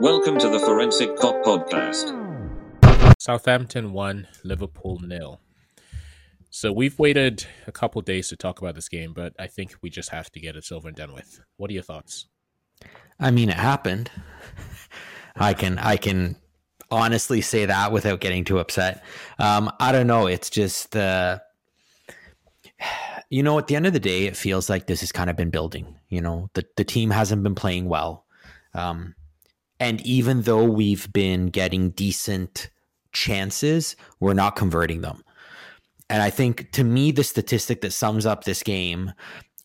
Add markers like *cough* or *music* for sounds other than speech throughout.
Welcome to the Forensic Kop Podcast. Southampton 1, Liverpool nil. So we've waited a couple days to talk about this game, but I think we just have to get it over and done with. What are your thoughts? I mean, it happened. *laughs* I can I can honestly say that without getting too upset. Um, I don't know. It's just uh, *sighs* you know, at the end of the day, it feels like this has kind of been building. You know, the the team hasn't been playing well, um, and even though we've been getting decent chances, we're not converting them. And I think to me, the statistic that sums up this game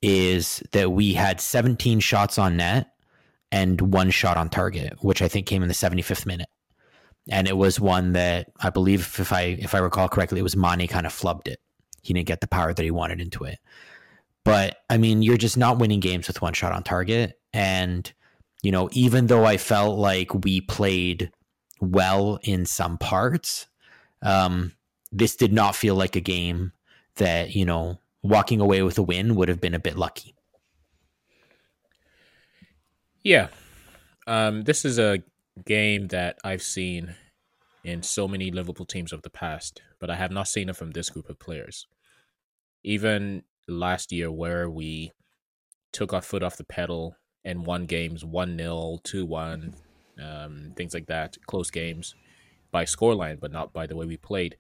is that we had 17 shots on net and one shot on target, which I think came in the 75th minute. And it was one that I believe, if I if I recall correctly, it was Mane kind of flubbed it. He didn't get the power that he wanted into it. But I mean, you're just not winning games with one shot on target. And, you know, even though I felt like we played well in some parts, um, this did not feel like a game that, you know, walking away with a win would have been a bit lucky. Yeah. Um, this is a game that I've seen in so many Liverpool teams of the past, but I have not seen it from this group of players. Even last year, where we took our foot off the pedal and won games 1 0, 2 1, um, things like that, close games by scoreline, but not by the way we played.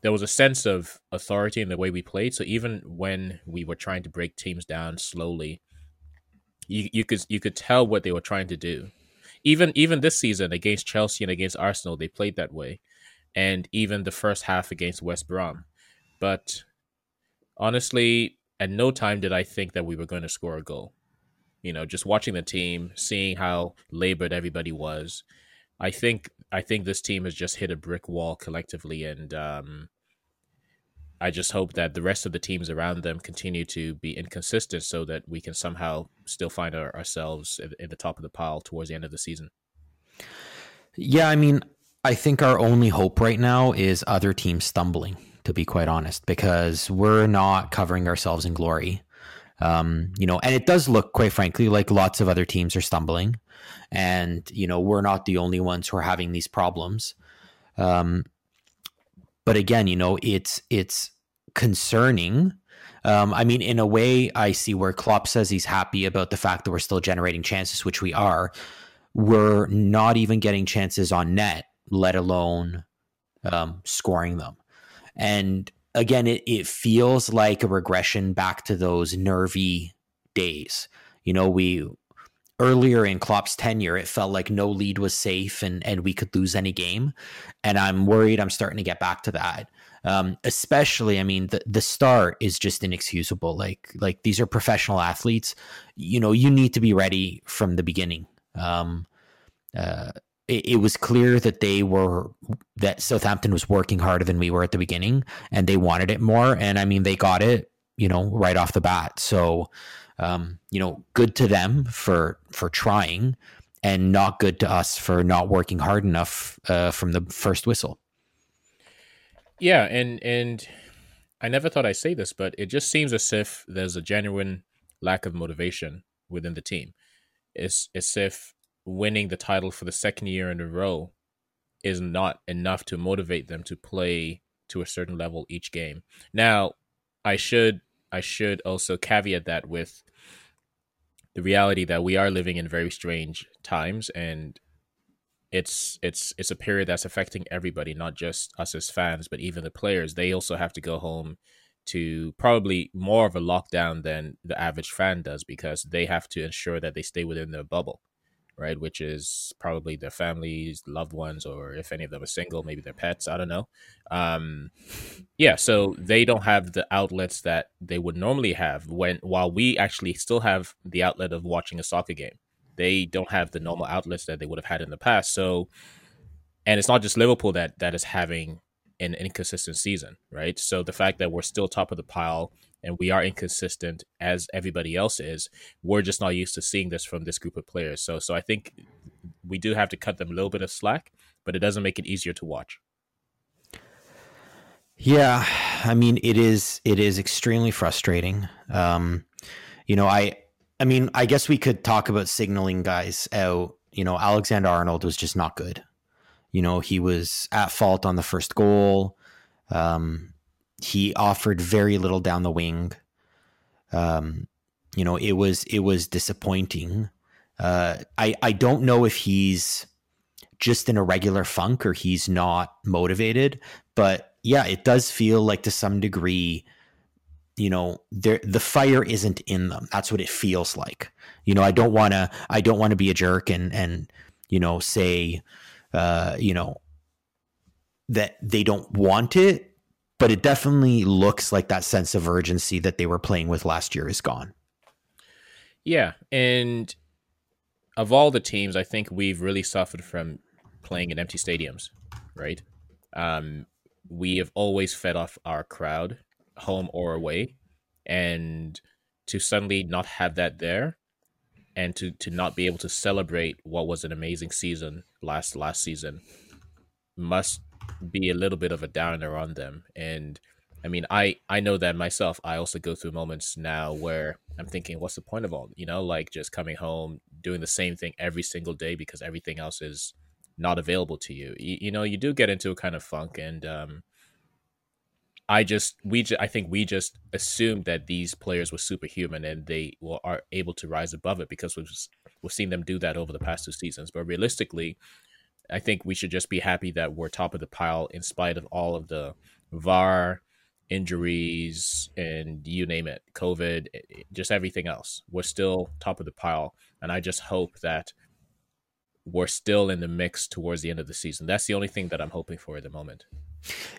There was a sense of authority in the way we played. So even when we were trying to break teams down slowly, you, you could you could tell what they were trying to do. Even even this season against Chelsea and against Arsenal, they played that way, and even the first half against West Brom. But honestly, at no time did I think that we were going to score a goal. You know, just watching the team, seeing how labored everybody was, I think I think this team has just hit a brick wall collectively, and um, I just hope that the rest of the teams around them continue to be inconsistent, so that we can somehow still find our, ourselves in, the top of the pile towards the end of the season. Yeah, I mean, I think our only hope right now is other teams stumbling to be quite honest, because we're not covering ourselves in glory. Um, you know, and it does look, quite frankly, like lots of other teams are stumbling, and you know, we're not the only ones who are having these problems. Um, but again, you know, it's it's concerning. Um, I mean, in a way, I see where Klopp says he's happy about the fact that we're still generating chances, which we are. We're not even getting chances on net, let alone um, scoring them. And again, it, it feels like a regression back to those nervy days. You know, we earlier in Klopp's tenure, it felt like no lead was safe and, and we could lose any game. And I'm worried I'm starting to get back to that. Um, especially, I mean, the, the start is just inexcusable. Like, like these are professional athletes. You know, you need to be ready from the beginning. Um, uh, it, it, was clear that they were that Southampton was working harder than we were at the beginning, and they wanted it more. And I mean, they got it, you know, right off the bat. So, um, you know, good to them for for trying, and not good to us for not working hard enough uh, from the first whistle. Yeah, and and I never thought I'd say this, but it just seems as if there's a genuine lack of motivation within the team. It's as if winning the title for the second year in a row is not enough to motivate them to play to a certain level each game. Now, I should I should also caveat that with the reality that we are living in very strange times and it's it's it's a period that's affecting everybody, not just us as fans, but even the players. They also have to go home to probably more of a lockdown than the average fan does because they have to ensure that they stay within their bubble right? Which is probably their families, loved ones, or if any of them are single, maybe their pets. I don't know. Um, yeah, so they don't have the outlets that they would normally have when while we actually still have the outlet of watching a soccer game. They don't have the normal outlets that they would have had in the past. So, and it's not just Liverpool that that is having an inconsistent season, right? So the fact that we're still top of the pile and we are inconsistent as everybody else is. We're just not used to seeing this from this group of players. So so I think we do have to cut them a little bit of slack, but it doesn't make it easier to watch. Yeah, I mean it is it is extremely frustrating. Um, you know, I I mean, I guess we could talk about signaling guys out you know, Alexander Arnold was just not good. You know, he was at fault on the first goal. Um, he offered very little down the wing. Um, you know, it was it was disappointing. Uh, I I don't know if he's just in a regular funk or he's not motivated, but yeah, it does feel like to some degree, you know, there the fire isn't in them. That's what it feels like. You know, I don't want to I don't want to be a jerk and and you know say uh, you know that they don't want it, but it definitely looks like that sense of urgency that they were playing with last year is gone. Yeah, and of all the teams, I think we've really suffered from playing in empty stadiums, right? Um, we have always fed off our crowd, home or away, and to suddenly not have that there, and to to not be able to celebrate what was an amazing season last last season, must be a little bit of a downer on them. And I mean, I I know that myself. I also go through moments now where I'm thinking, what's the point of all? You know, like just coming home, doing the same thing every single day because everything else is not available to you. You, you know, you do get into a kind of funk, and um, I just we ju- I think we just assumed that these players were superhuman and they will, are able to rise above it because we've we've seen them do that over the past two seasons. But realistically, I think we should just be happy that we're top of the pile in spite of all of the VAR injuries and you name it, COVID, just everything else. We're still top of the pile, and I just hope that we're still in the mix towards the end of the season. That's the only thing that I'm hoping for at the moment.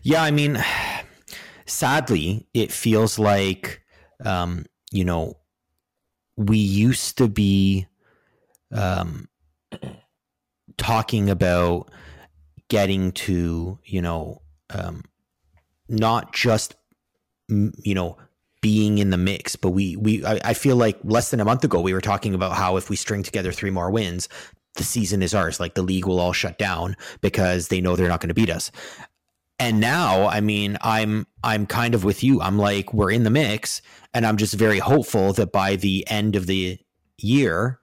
Yeah, I mean, *sighs* sadly, it feels like um, you know we used to be um, talking about getting to you know um, not just you know being in the mix but we we I, I, feel like less than a month ago we were talking about how if we string together three more wins the season is ours. Like the league will all shut down because they know they're not going to beat us. And now i mean i'm i'm kind of with you. I'm like we're in the mix and i'm just very hopeful that by the end of the year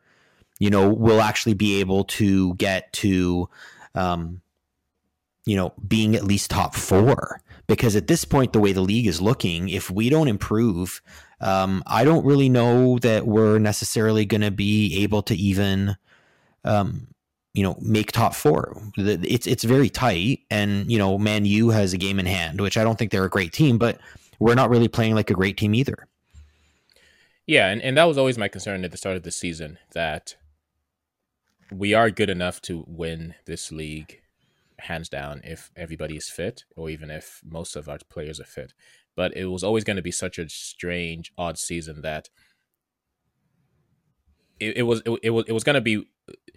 you know we'll actually be able to get to um you know being at least top 4 because at this point, the way the league is looking, if we don't improve, um, I don't really know that we're necessarily going to be able to even, um, you know, make top four. It's it's very tight, and you know, Man U has a game in hand, which I don't think they're a great team, but we're not really playing like a great team either. Yeah, and, and that was always my concern at the start of the season that we are good enough to win this league hands down if everybody is fit or even if most of our players are fit. But it was always going to be such a strange, odd season that it, it was it, it was it was going to be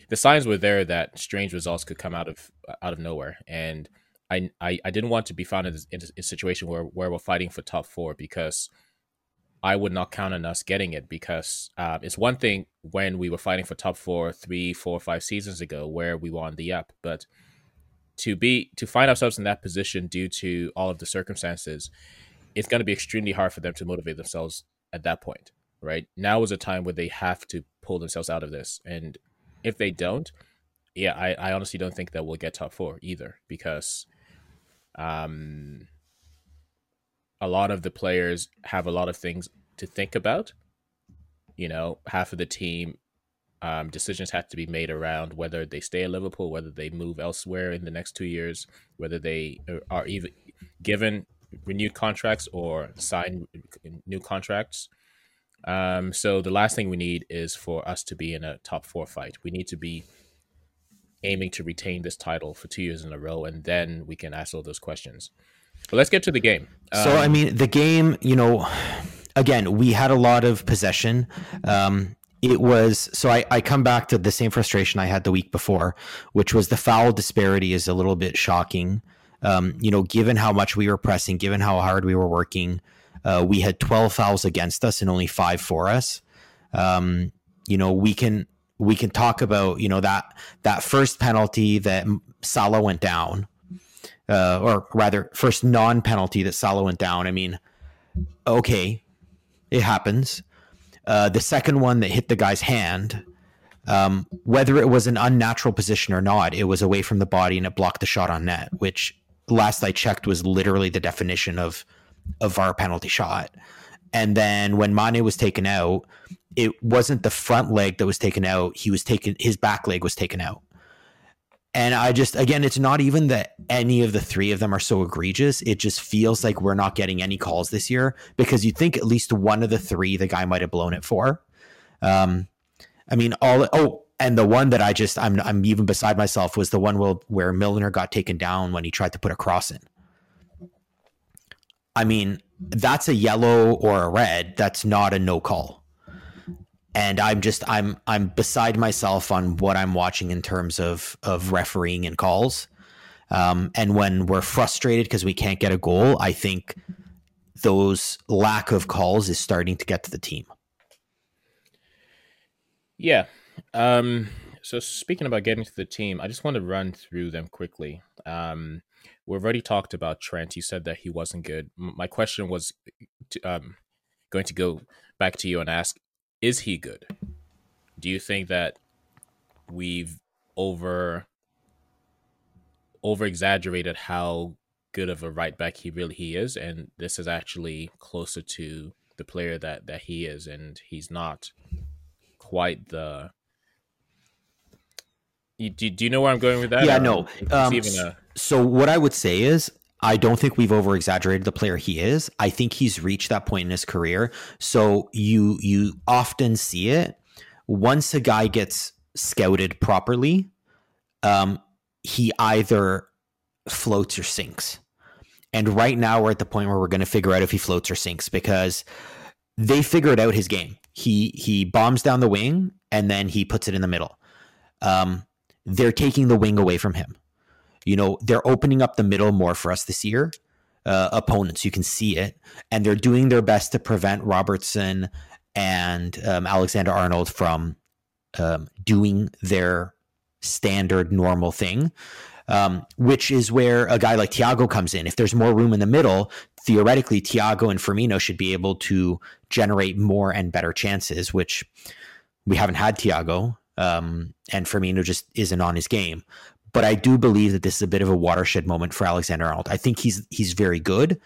the signs were there that strange results could come out of out of nowhere and I, I, I didn't want to be found in, in a situation where, where we're fighting for top four because I would not count on us getting it because uh, it's one thing when we were fighting for top four three, four, five seasons ago where we were on the up, but to be to find ourselves in that position due to all of the circumstances, it's going to be extremely hard for them to motivate themselves at that point. Right now is a time where they have to pull themselves out of this, and if they don't, yeah, I, I honestly don't think that we'll get top four either because, um, a lot of the players have a lot of things to think about. You know, half of the team um, decisions have to be made around whether they stay at Liverpool, whether they move elsewhere in the next two years, whether they are even given renewed contracts or sign new contracts. Um, so the last thing we need is for us to be in a top four fight. We need to be aiming to retain this title for two years in a row, and then we can ask all those questions. Let's get to the game. So, um, I mean, the game, you know, again, we had a lot of possession. Um, it was so I, I come back to the same frustration I had the week before, which was the foul disparity is a little bit shocking. Um, you know, given how much we were pressing, given how hard we were working, uh, we had 12 fouls against us and only five for us. Um, you know, we can we can talk about you know that that first penalty that Salah went down, uh, or rather, first non penalty that Salah went down. I mean, okay, it happens. Uh, the second one that hit the guy's hand, Um, whether it was an unnatural position or not, it was away from the body and it blocked the shot on net, which last I checked was literally the definition of a VAR penalty shot. And then when Mane was taken out, it wasn't the front leg that was taken out. He was taken, his back leg was taken out. And I just, again, it's not even that any of the three of them are so egregious. It just feels like we're not getting any calls this year because you'd think at least one of the three the guy might have blown it for. Um, I mean, all, oh, and the one that I just, I'm, I'm even beside myself was the one where, where Milner got taken down when he tried to put a cross in. I mean, that's a yellow or a red. That's not a no call and I'm just I'm I'm beside myself on what I'm watching in terms of of refereeing and calls. Um, and when we're frustrated because we can't get a goal, I think those lack of calls is starting to get to the team. Yeah. Um, so speaking about getting to the team, I just want to run through them quickly. Um, we've already talked about Trent. You said that he wasn't good. My question was to, um, going to go back to you and ask is he good? Do you think that we've over over exaggerated how good of a right back he really he is, and this is actually closer to the player that that he is, and he's not quite the. You, do, do you know where I'm going with that? Yeah, no. Um, a... So what I would say is I don't think we've over exaggerated the player he is. I think he's reached that point in his career. So you you often see it once a guy gets scouted properly, um, he either floats or sinks. And right now we're at the point where we're going to figure out if he floats or sinks because they figured out his game. He he bombs down the wing and then he puts it in the middle. Um, they're taking the wing away from him you know, they're opening up the middle more for us this year. Uh, opponents, you can see it, and they're doing their best to prevent Robertson and um, Alexander Arnold from um, doing their standard normal thing. Um, which is where a guy like Thiago comes in. If there's more room in the middle, theoretically, Thiago and Firmino should be able to generate more and better chances, which we haven't had Thiago. um, and Firmino just isn't on his game. But I do believe that this is a bit of a watershed moment for Alexander Arnold. I think he's he's very good,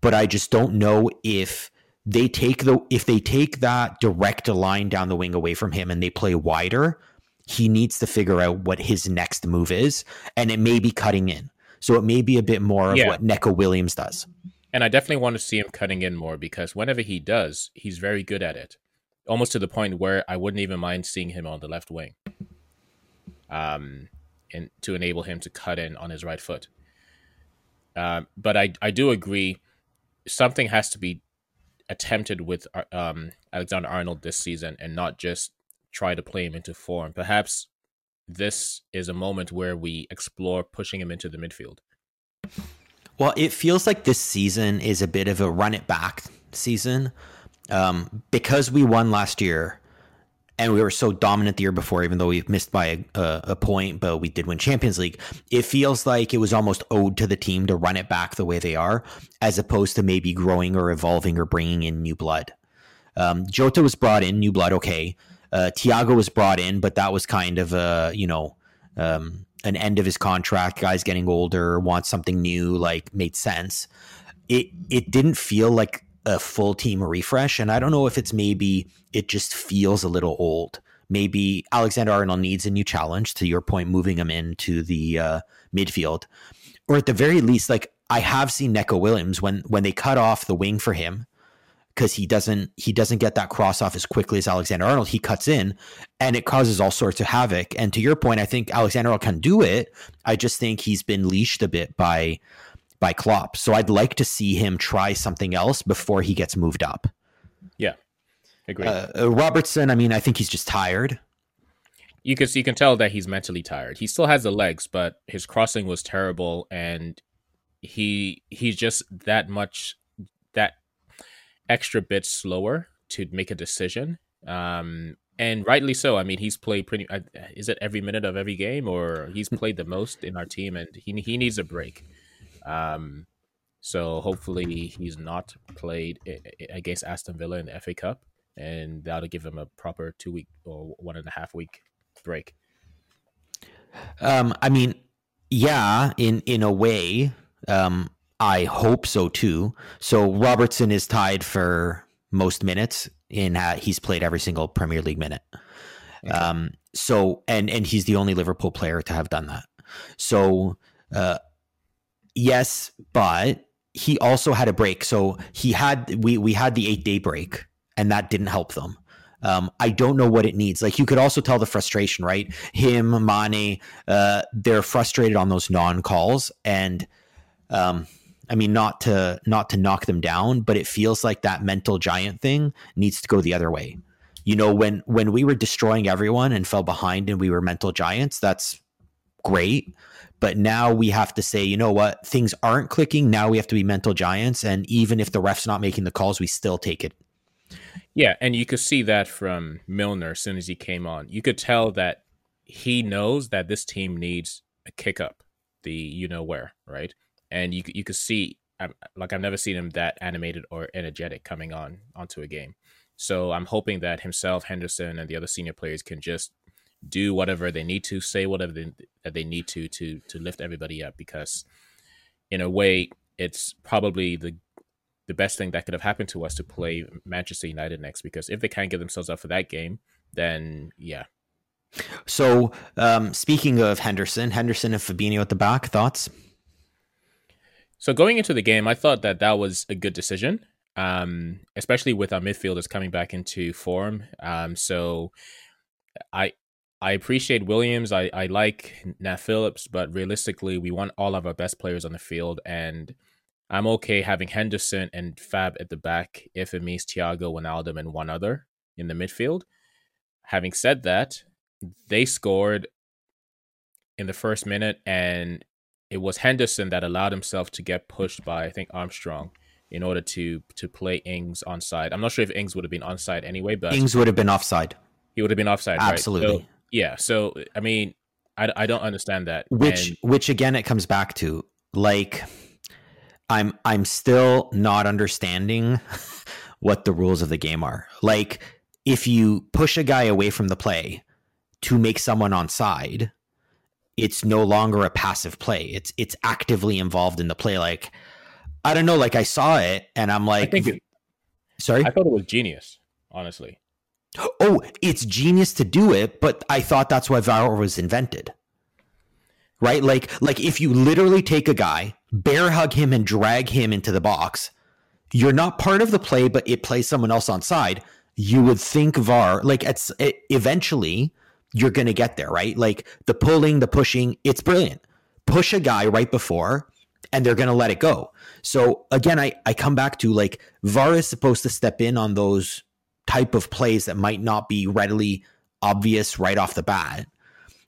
but I just don't know if they take the if they take that direct line down the wing away from him and they play wider, he needs to figure out what his next move is, and it may be cutting in. So it may be a bit more of yeah. what Neco Williams does. And I definitely want to see him cutting in more because whenever he does, he's very good at it. Almost to the point where I wouldn't even mind seeing him on the left wing. Um, and to enable him to cut in on his right foot. Um, but I I do agree, something has to be attempted with uh, um, Alexander Arnold this season, and not just try to play him into form. Perhaps this is a moment where we explore pushing him into the midfield. Well, it feels like this season is a bit of a run it back season um, because we won last year and we were so dominant the year before, even though we missed by a, a, point, but we did win Champions League. It feels like it was almost owed to the team to run it back the way they are, as opposed to maybe growing or evolving or bringing in new blood. Um, Jota was brought in, new blood, okay. Uh, Thiago was brought in, but that was kind of a you know um, an end of his contract. Guys getting older, want something new, like made sense. It it didn't feel like a full team refresh. And I don't know if it's maybe it just feels a little old. Maybe Alexander Arnold needs a new challenge, to your point, moving him into the uh, midfield. Or at the very least, like I have seen Neco Williams when when they cut off the wing for him because he doesn't he doesn't get that cross off as quickly as Alexander Arnold. He cuts in and it causes all sorts of havoc. And to your point, I think Alexander Arnold can do it. I just think he's been leashed a bit by by Klopp. So I'd like to see him try something else before he gets moved up. Yeah, agree. Uh, uh, Robertson, I mean, I think he's just tired. You can you can tell that he's mentally tired. He still has the legs, but his crossing was terrible, and he he's just that much that extra bit slower to make a decision. Um, and rightly so. I mean, he's played pretty. Uh, is it every minute of every game, or he's played the most in our team, and he he needs a break. Um, so hopefully he's not played against Aston Villa in the FA Cup and that'll give him a proper two week or one and a half week break. Um, I mean, yeah, in in a way, um, I hope so too. So Robertson is tied for most minutes in uh, he's played every single Premier League minute. Okay. Um, so and and he's the only Liverpool player to have done that. So uh, yes, but he also had a break. So he had we we had the eight day break, and that didn't help them. Um, I don't know what it needs. Like you could also tell the frustration, right? Him, Mane, uh, they're frustrated on those non calls, and um, I mean, not to not to knock them down, but it feels like that mental giant thing needs to go the other way. You know, when when we were destroying everyone and fell behind, and we were mental giants, that's great. But now we have to say, you know what, things aren't clicking. Now we have to be mental giants, and even if the ref's not making the calls, we still take it yeah, and you could see that from Milner as soon as he came on. You could tell that he knows that this team needs a kick up, the you know where, right? And you you could see like I've never seen him that animated or energetic coming on onto a game. So I'm hoping that himself, Henderson, and the other senior players can just do whatever they need to, say whatever they, that they need to to to lift everybody up because in a way it's probably the the best thing that could have happened to us to play Manchester United next because if they can't get themselves up for that game, then yeah. So um, speaking of Henderson, Henderson and Fabinho at the back, thoughts? So going into the game, I thought that that was a good decision, um, especially with our midfielders coming back into form. Um, so I I appreciate Williams. I, I like Nat Phillips, but realistically, we want all of our best players on the field, and I'm okay having Henderson and Fab at the back if it means Thiago, Wijnaldum, and one other in the midfield. Having said that, they scored in the first minute, and it was Henderson that allowed himself to get pushed by I think Armstrong in order to to play Ings onside. I'm not sure if Ings would have been onside anyway, but Ings would have been offside. He would have been offside. Absolutely. Right? So, yeah. So I mean, I, I don't understand that. Which and, which again, it comes back to like I'm I'm still not understanding *laughs* what the rules of the game are. Like if you push a guy away from the play to make someone on side, it's no longer a passive play. It's it's actively involved in the play. Like I don't know, like I saw it and I'm like it, sorry? I thought it was genius, honestly. Oh, it's genius to do it, but I thought that's why VAR was invented right? Like like if you literally take a guy, bear hug him and drag him into the box, you're not part of the play, but it plays someone else on side. You would think VAR like it's it, eventually you're going to get there, right? Like the pulling, the pushing, it's brilliant. Push a guy right before and they're going to let it go. So again, I I come back to like VAR is supposed to step in on those type of plays that might not be readily obvious right off the bat.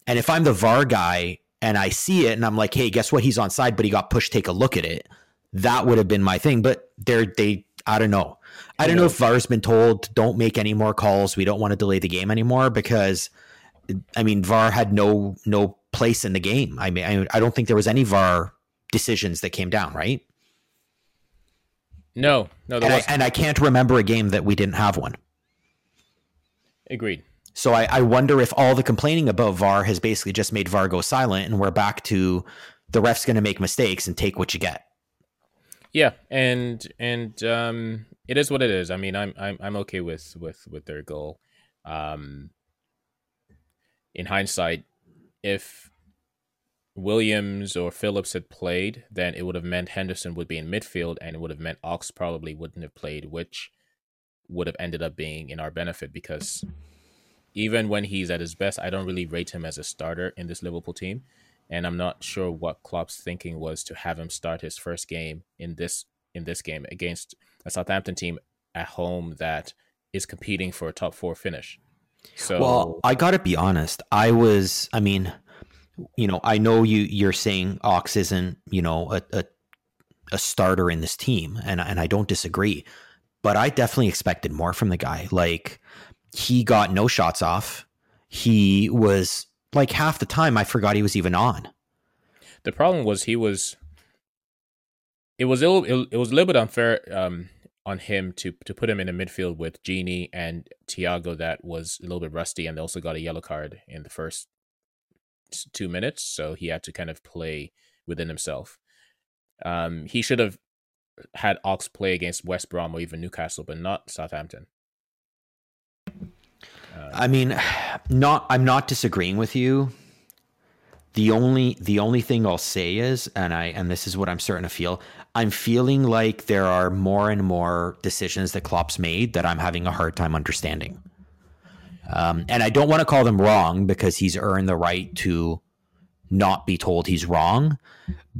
And if I'm the VAR guy and I see it and I'm like, hey, guess what? He's on side, but he got pushed. Take a look at it. That would have been my thing. But they're they I don't know. I don't know if VAR's been told don't make any more calls. We don't want to delay the game anymore because I mean VAR had no no place in the game. I mean I, I don't think there was any VAR decisions that came down, right? No, no, and I, and I can't remember a game that we didn't have one. Agreed. So I, I wonder if all the complaining about VAR has basically just made VAR go silent, and we're back to the ref's going to make mistakes and take what you get. Yeah, and and um, it is what it is. I mean, I'm I'm I'm okay with with with their goal. Um, in hindsight, if Williams or Phillips had played, then it would have meant Henderson would be in midfield, and it would have meant Ox probably wouldn't have played, which would have ended up being in our benefit because even when he's at his best, I don't really rate him as a starter in this Liverpool team. And I'm not sure what Klopp's thinking was to have him start his first game in this in this game against a Southampton team at home that is competing for a top four finish. So Well, I gotta be honest. I was I mean, you know, I know you you're saying Ox isn't, you know, a, a a starter in this team, and and I don't disagree. But I definitely expected more from the guy. Like he got no shots off. He was like half the time I forgot he was even on. The problem was he was. It was ill, it was a little bit unfair um, on him to to put him in a midfield with Gini and Thiago that was a little bit rusty, and they also got a yellow card in the first two minutes, so he had to kind of play within himself. Um, he should have had Ox play against West Brom or even Newcastle, but not Southampton. Uh, I mean, not. I'm not disagreeing with you. The only the only thing I'll say is, and I and this is what I'm starting to feel. I'm feeling like there are more and more decisions that Klopp's made that I'm having a hard time understanding. Um, and I don't want to call them wrong because he's earned the right to not be told he's wrong.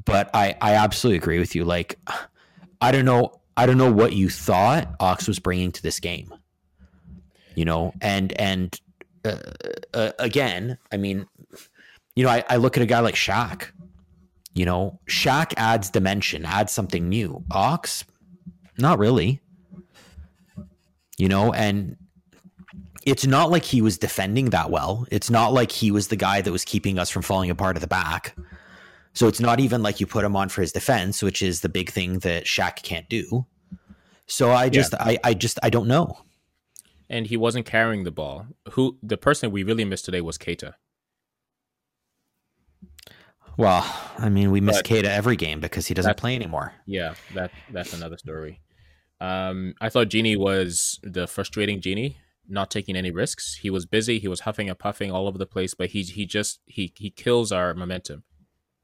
But I, I absolutely agree with you. Like, I don't know, I don't know what you thought Ox was bringing to this game. You know, and and uh, uh, again, I mean, you know, I, I look at a guy like Shaq. You know, Shaq adds dimension, adds something new. Ox, not really. You know, and it's not like he was defending that well. It's not like he was the guy that was keeping us from falling apart at the back. So it's not even like you put him on for his defense, which is the big thing that Shaq can't do. So I just, yeah. I, I just, I don't know. And he wasn't carrying the ball. Who the person we really missed today was Keita. Well, I mean, we miss Keita every game because he doesn't play anymore. Yeah, that that's another story. Um, I thought Gini was the frustrating Gini, not taking any risks. He was busy. He was huffing and puffing all over the place, but he he just he he kills our momentum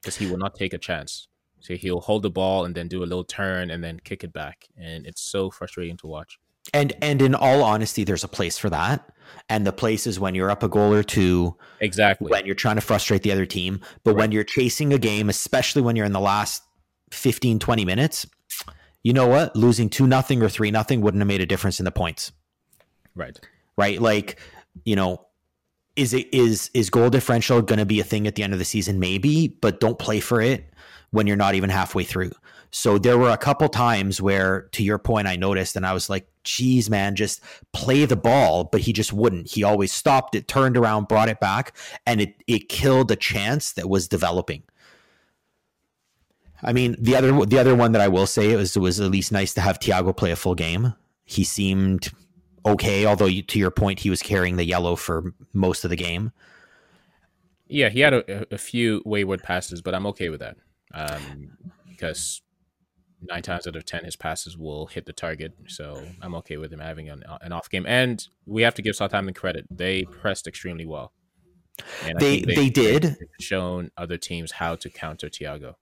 because he will not take a chance. So he'll hold the ball and then do a little turn and then kick it back, and it's so frustrating to watch. And and in all honesty, there's a place for that. And the place is when you're up a goal or two. Exactly. When you're trying to frustrate the other team. But right. when you're chasing a game, especially when you're in the last 15, 20 minutes, you know what? Losing 2 nothing or 3 nothing wouldn't have made a difference in the points. Right. Right? Like, you know, is it is is goal differential going to be a thing at the end of the season maybe, but don't play for it when you're not even halfway through. So there were a couple times where, to your point, I noticed and I was like, geez, man, just play the ball. But he just wouldn't. He always stopped it, turned around, brought it back, and it, it killed a chance that was developing. I mean, the other the other one that I will say it was it was at least nice to have Thiago play a full game. He seemed okay, although you, to your point, he was carrying the yellow for most of the game. Yeah, he had a, a few wayward passes, but I'm okay with that um, because nine times out of ten his passes will hit the target. So I'm okay with him having an, an off game. And we have to give Southampton credit; they pressed extremely well. They, they, they did shown other teams how to counter Thiago.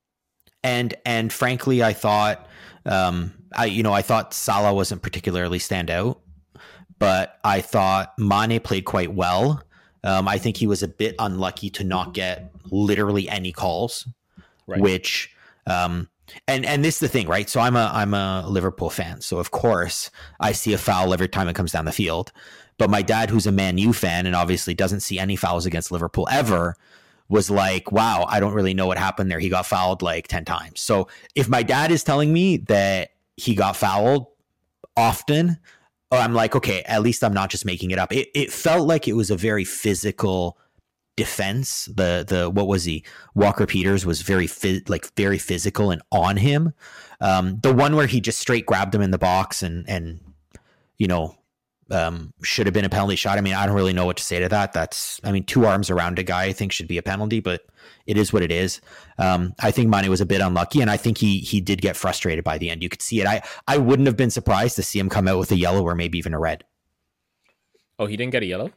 And and frankly, I thought, um, I you know I thought Salah wasn't particularly stand out, but I thought Mane played quite well. Um, I think he was a bit unlucky to not get literally any calls, right. which um, and and this is the thing, right? So I'm a I'm a Liverpool fan, so of course I see a foul every time it comes down the field. But my dad, who's a Man U fan and obviously doesn't see any fouls against Liverpool ever, was like, "Wow, I don't really know what happened there. He got fouled like ten times." So if my dad is telling me that he got fouled often, I'm like, okay, at least I'm not just making it up. It, it felt like it was a very physical defense. The the what was he? Walker Peters was very like very physical and on him. Um, the one where he just straight grabbed him in the box and and you know um, should have been a penalty shot. I mean, I don't really know what to say to that. That's I mean, two arms around a guy I think should be a penalty, but it is what it is. Um, I think Mane was a bit unlucky, and I think he he did get frustrated by the end. You could see it. I I wouldn't have been surprised to see him come out with a yellow or maybe even a red. Oh, he didn't get a yellow.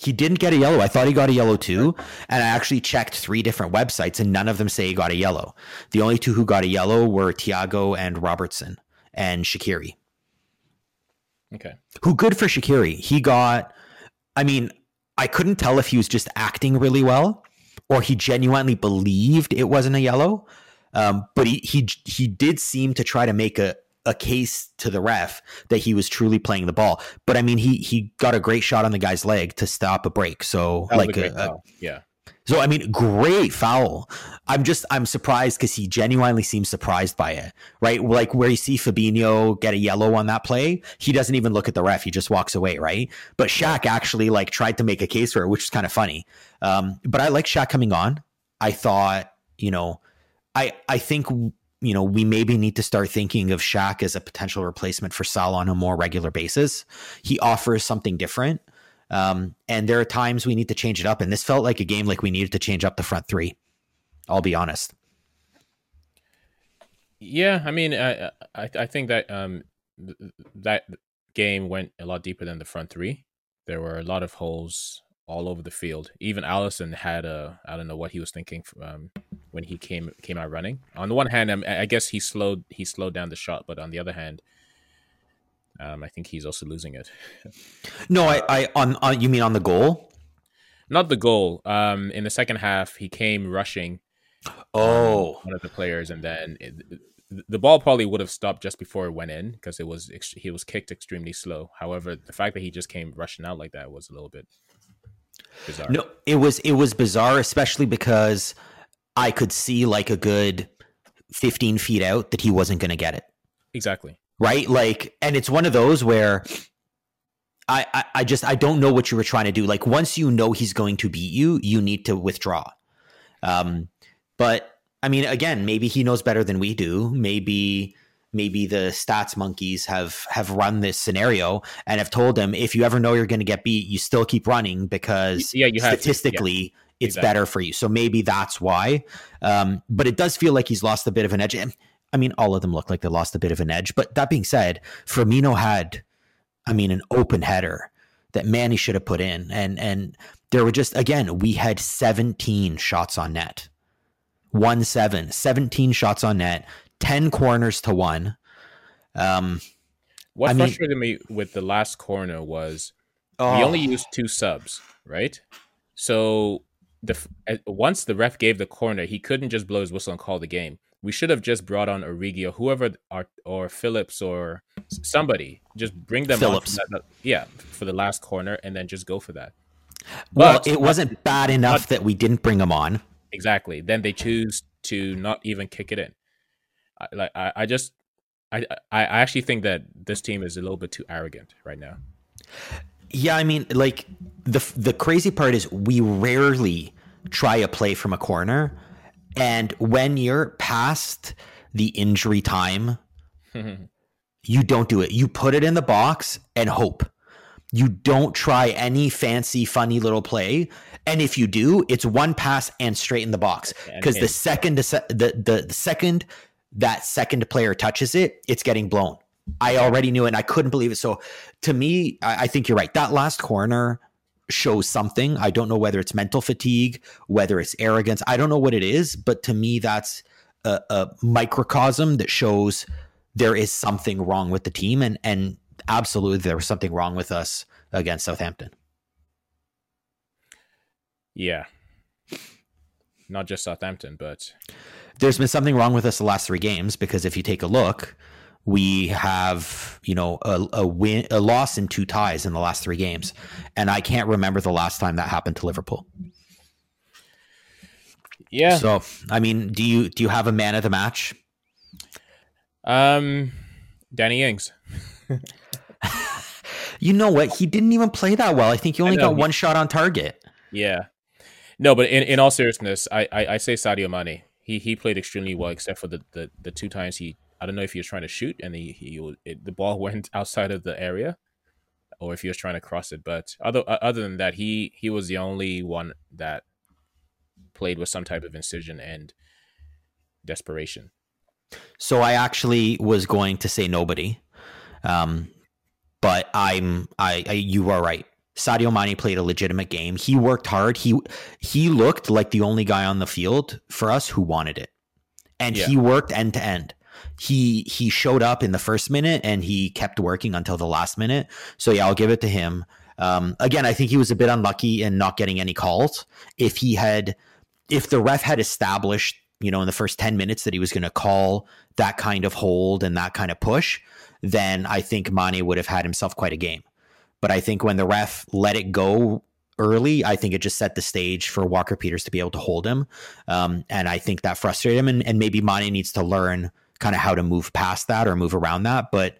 He didn't get a yellow. I thought he got a yellow too. And I actually checked three different websites and none of them say he got a yellow. The only two who got a yellow were Thiago and Robertson and Shaqiri. Okay. Who good for Shaqiri. He got, I mean, I couldn't tell if he was just acting really well or he genuinely believed it wasn't a yellow. Um, but he, he, he did seem to try to make a, a case to the ref that he was truly playing the ball. But I mean, he he got a great shot on the guy's leg to stop a break. So like, a, a, yeah. So I mean, great foul. I'm just I'm surprised because he genuinely seems surprised by it, right? Like where you see Fabinho get a yellow on that play, he doesn't even look at the ref; he just walks away, right? But Shaq actually like tried to make a case for it, which is kind of funny. Um, but I like Shaq coming on. I thought, you know, I I think you know, we maybe need to start thinking of Shaq as a potential replacement for Salah on a more regular basis. He offers something different. Um, and there are times we need to change it up. And this felt like a game like we needed to change up the front three. I'll be honest. Yeah, I mean, I I, I think that um th- that game went a lot deeper than the front three. There were a lot of holes all over the field. Even Alisson had a I don't know what he was thinking um, when he came came out running. On the one hand, um, I guess he slowed he slowed down the shot, but on the other hand, um, I think he's also losing it. *laughs* no, I, I on, on you mean on the goal? Not the goal. Um, in the second half, he came rushing. Oh, one of the players, and then it, the ball probably would have stopped just before it went in because it was he was kicked extremely slow. However, the fact that he just came rushing out like that was a little bit bizarre. No, it was it was bizarre, especially because I could see like a good fifteen feet out that he wasn't going to get it. Exactly. Right. Like, and it's one of those where. I, I, I just I don't know what you were trying to do. Like once you know he's going to beat you, you need to withdraw. Um, but I mean, again, maybe he knows better than we do. Maybe maybe the stats monkeys have have run this scenario and have told him if you ever know you're going to get beat, you still keep running because yeah, you statistically yeah. it's exactly. better for you. So maybe that's why. Um, but it does feel like he's lost a bit of an edge. I mean, all of them look like they lost a bit of an edge. But that being said, Firmino had, I mean, an open header that Mane should have put in, and and there were just again we had 17 shots on net 1 7, 17 shots on net, 10 corners to one. Um, what I frustrated mean, me with the last corner was oh. we only used two subs, right? So the once the ref gave the corner, he couldn't just blow his whistle and call the game. We should have just brought on Origi or whoever, or, or Phillips or somebody. Just bring them Phillips. That, yeah, for the last corner, and then just go for that. But well, it wasn't bad enough that we didn't bring him on. Exactly. Then they choose to not even kick it in. I, like I, I just I I actually think that this team is a little bit too arrogant right now. Yeah, I mean, like the the crazy part is we rarely try a play from a corner, and when you're past the injury time, *laughs* you don't do it. You put it in the box and hope. You don't try any fancy, funny little play. And if you do, it's one pass and straight in the box. Because the second the, the the second that second player touches it, it's getting blown. I already knew it and I couldn't believe it. So to me, I, I think you're right. That last corner shows something. I don't know whether it's mental fatigue, whether it's arrogance. I don't know what it is, but to me, that's a, a microcosm that shows there is something wrong with the team. And and absolutely there was something wrong with us against Southampton. Yeah. Not just Southampton, but there's been something wrong with us the last three games because if you take a look, we have you know a, a win, a loss, and two ties in the last three games, and I can't remember the last time that happened to Liverpool. Yeah. So I mean, do you do you have a man of the match? Um, Danny Ings. *laughs* you know what? He didn't even play that well. I think he only got one shot on target. Yeah. No, but in, in all seriousness, I, I, I say Sadio Mane. He he played extremely well, except for the, the, the two times he I don't know if he was trying to shoot and he he it, the ball *laughs* went outside of the area, or if he was trying to cross it. But other other than that, he he was the only one that played with some type of incision and desperation. So I actually was going to say nobody, um, but I'm I, I you are right. Sadio Mane played a legitimate game. He worked hard. He he looked like the only guy on the field for us who wanted it. And yeah. he worked end to end. He he showed up in the first minute and he kept working until the last minute. So yeah, I'll give it to him. Um, again, I think he was a bit unlucky in not getting any calls. If he had if the ref had established, you know, in the first 10 minutes that he was going to call that kind of hold and that kind of push, then I think Mane would have had himself quite a game. But I think when the ref let it go early, I think it just set the stage for Walker Peters to be able to hold him. Um, and I think that frustrated him. And, and maybe Mane needs to learn kind of how to move past that or move around that. But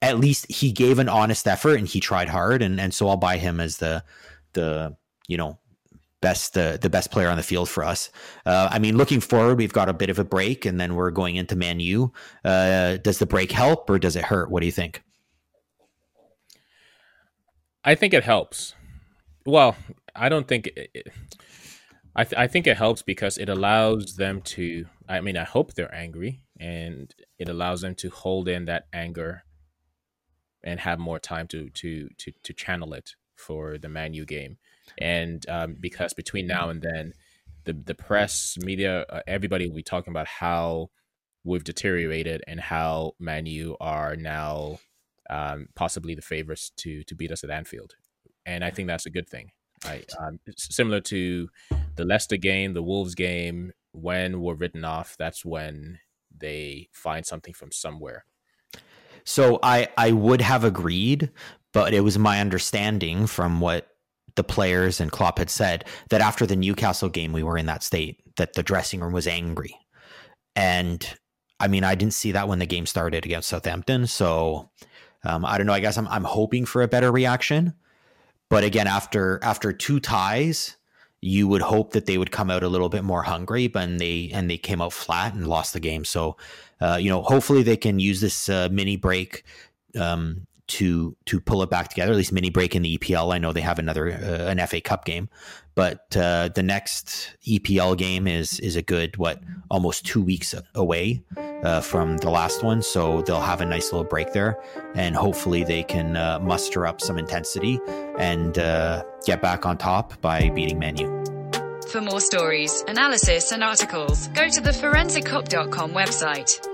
at least he gave an honest effort and he tried hard. And, and so I'll buy him as the, the, you know, best uh, the best player on the field for us. Uh, I mean, looking forward, we've got a bit of a break, and then we're going into Man U. Uh, does the break help or does it hurt? What do you think? I think it helps. Well, I don't think it, it, I th- I think it helps because it allows them to. I mean, I hope they're angry, and it allows them to hold in that anger and have more time to to to to channel it for the Man U game. And um, because between now and then, the the press, media, uh, everybody will be talking about how we've deteriorated and how Man U are now um, possibly the favorites to to beat us at Anfield. And I think that's a good thing. I, um, similar to the Leicester game, the Wolves game, when we're written off, that's when they find something from somewhere. So I I would have agreed, but it was my understanding from what the players and Klopp had said that after the Newcastle game we were in that state that the dressing room was angry. And I mean, I didn't see that when the game started against Southampton, so um, I don't know. I guess I'm I'm hoping for a better reaction. But again, after after two ties, you would hope that they would come out a little bit more hungry, but they and they came out flat and lost the game. So, uh, you know, hopefully they can use this uh, mini break um, to to pull it back together. At least mini break in the EPL. I know they have another uh, an FA Cup game, but uh, the next EPL game is is a good what almost two weeks away uh, from the last one, so they'll have a nice little break there, and hopefully they can uh, muster up some intensity and uh, get back on top by beating Man U. For more stories, analysis, and articles, go to the forensickop.com website.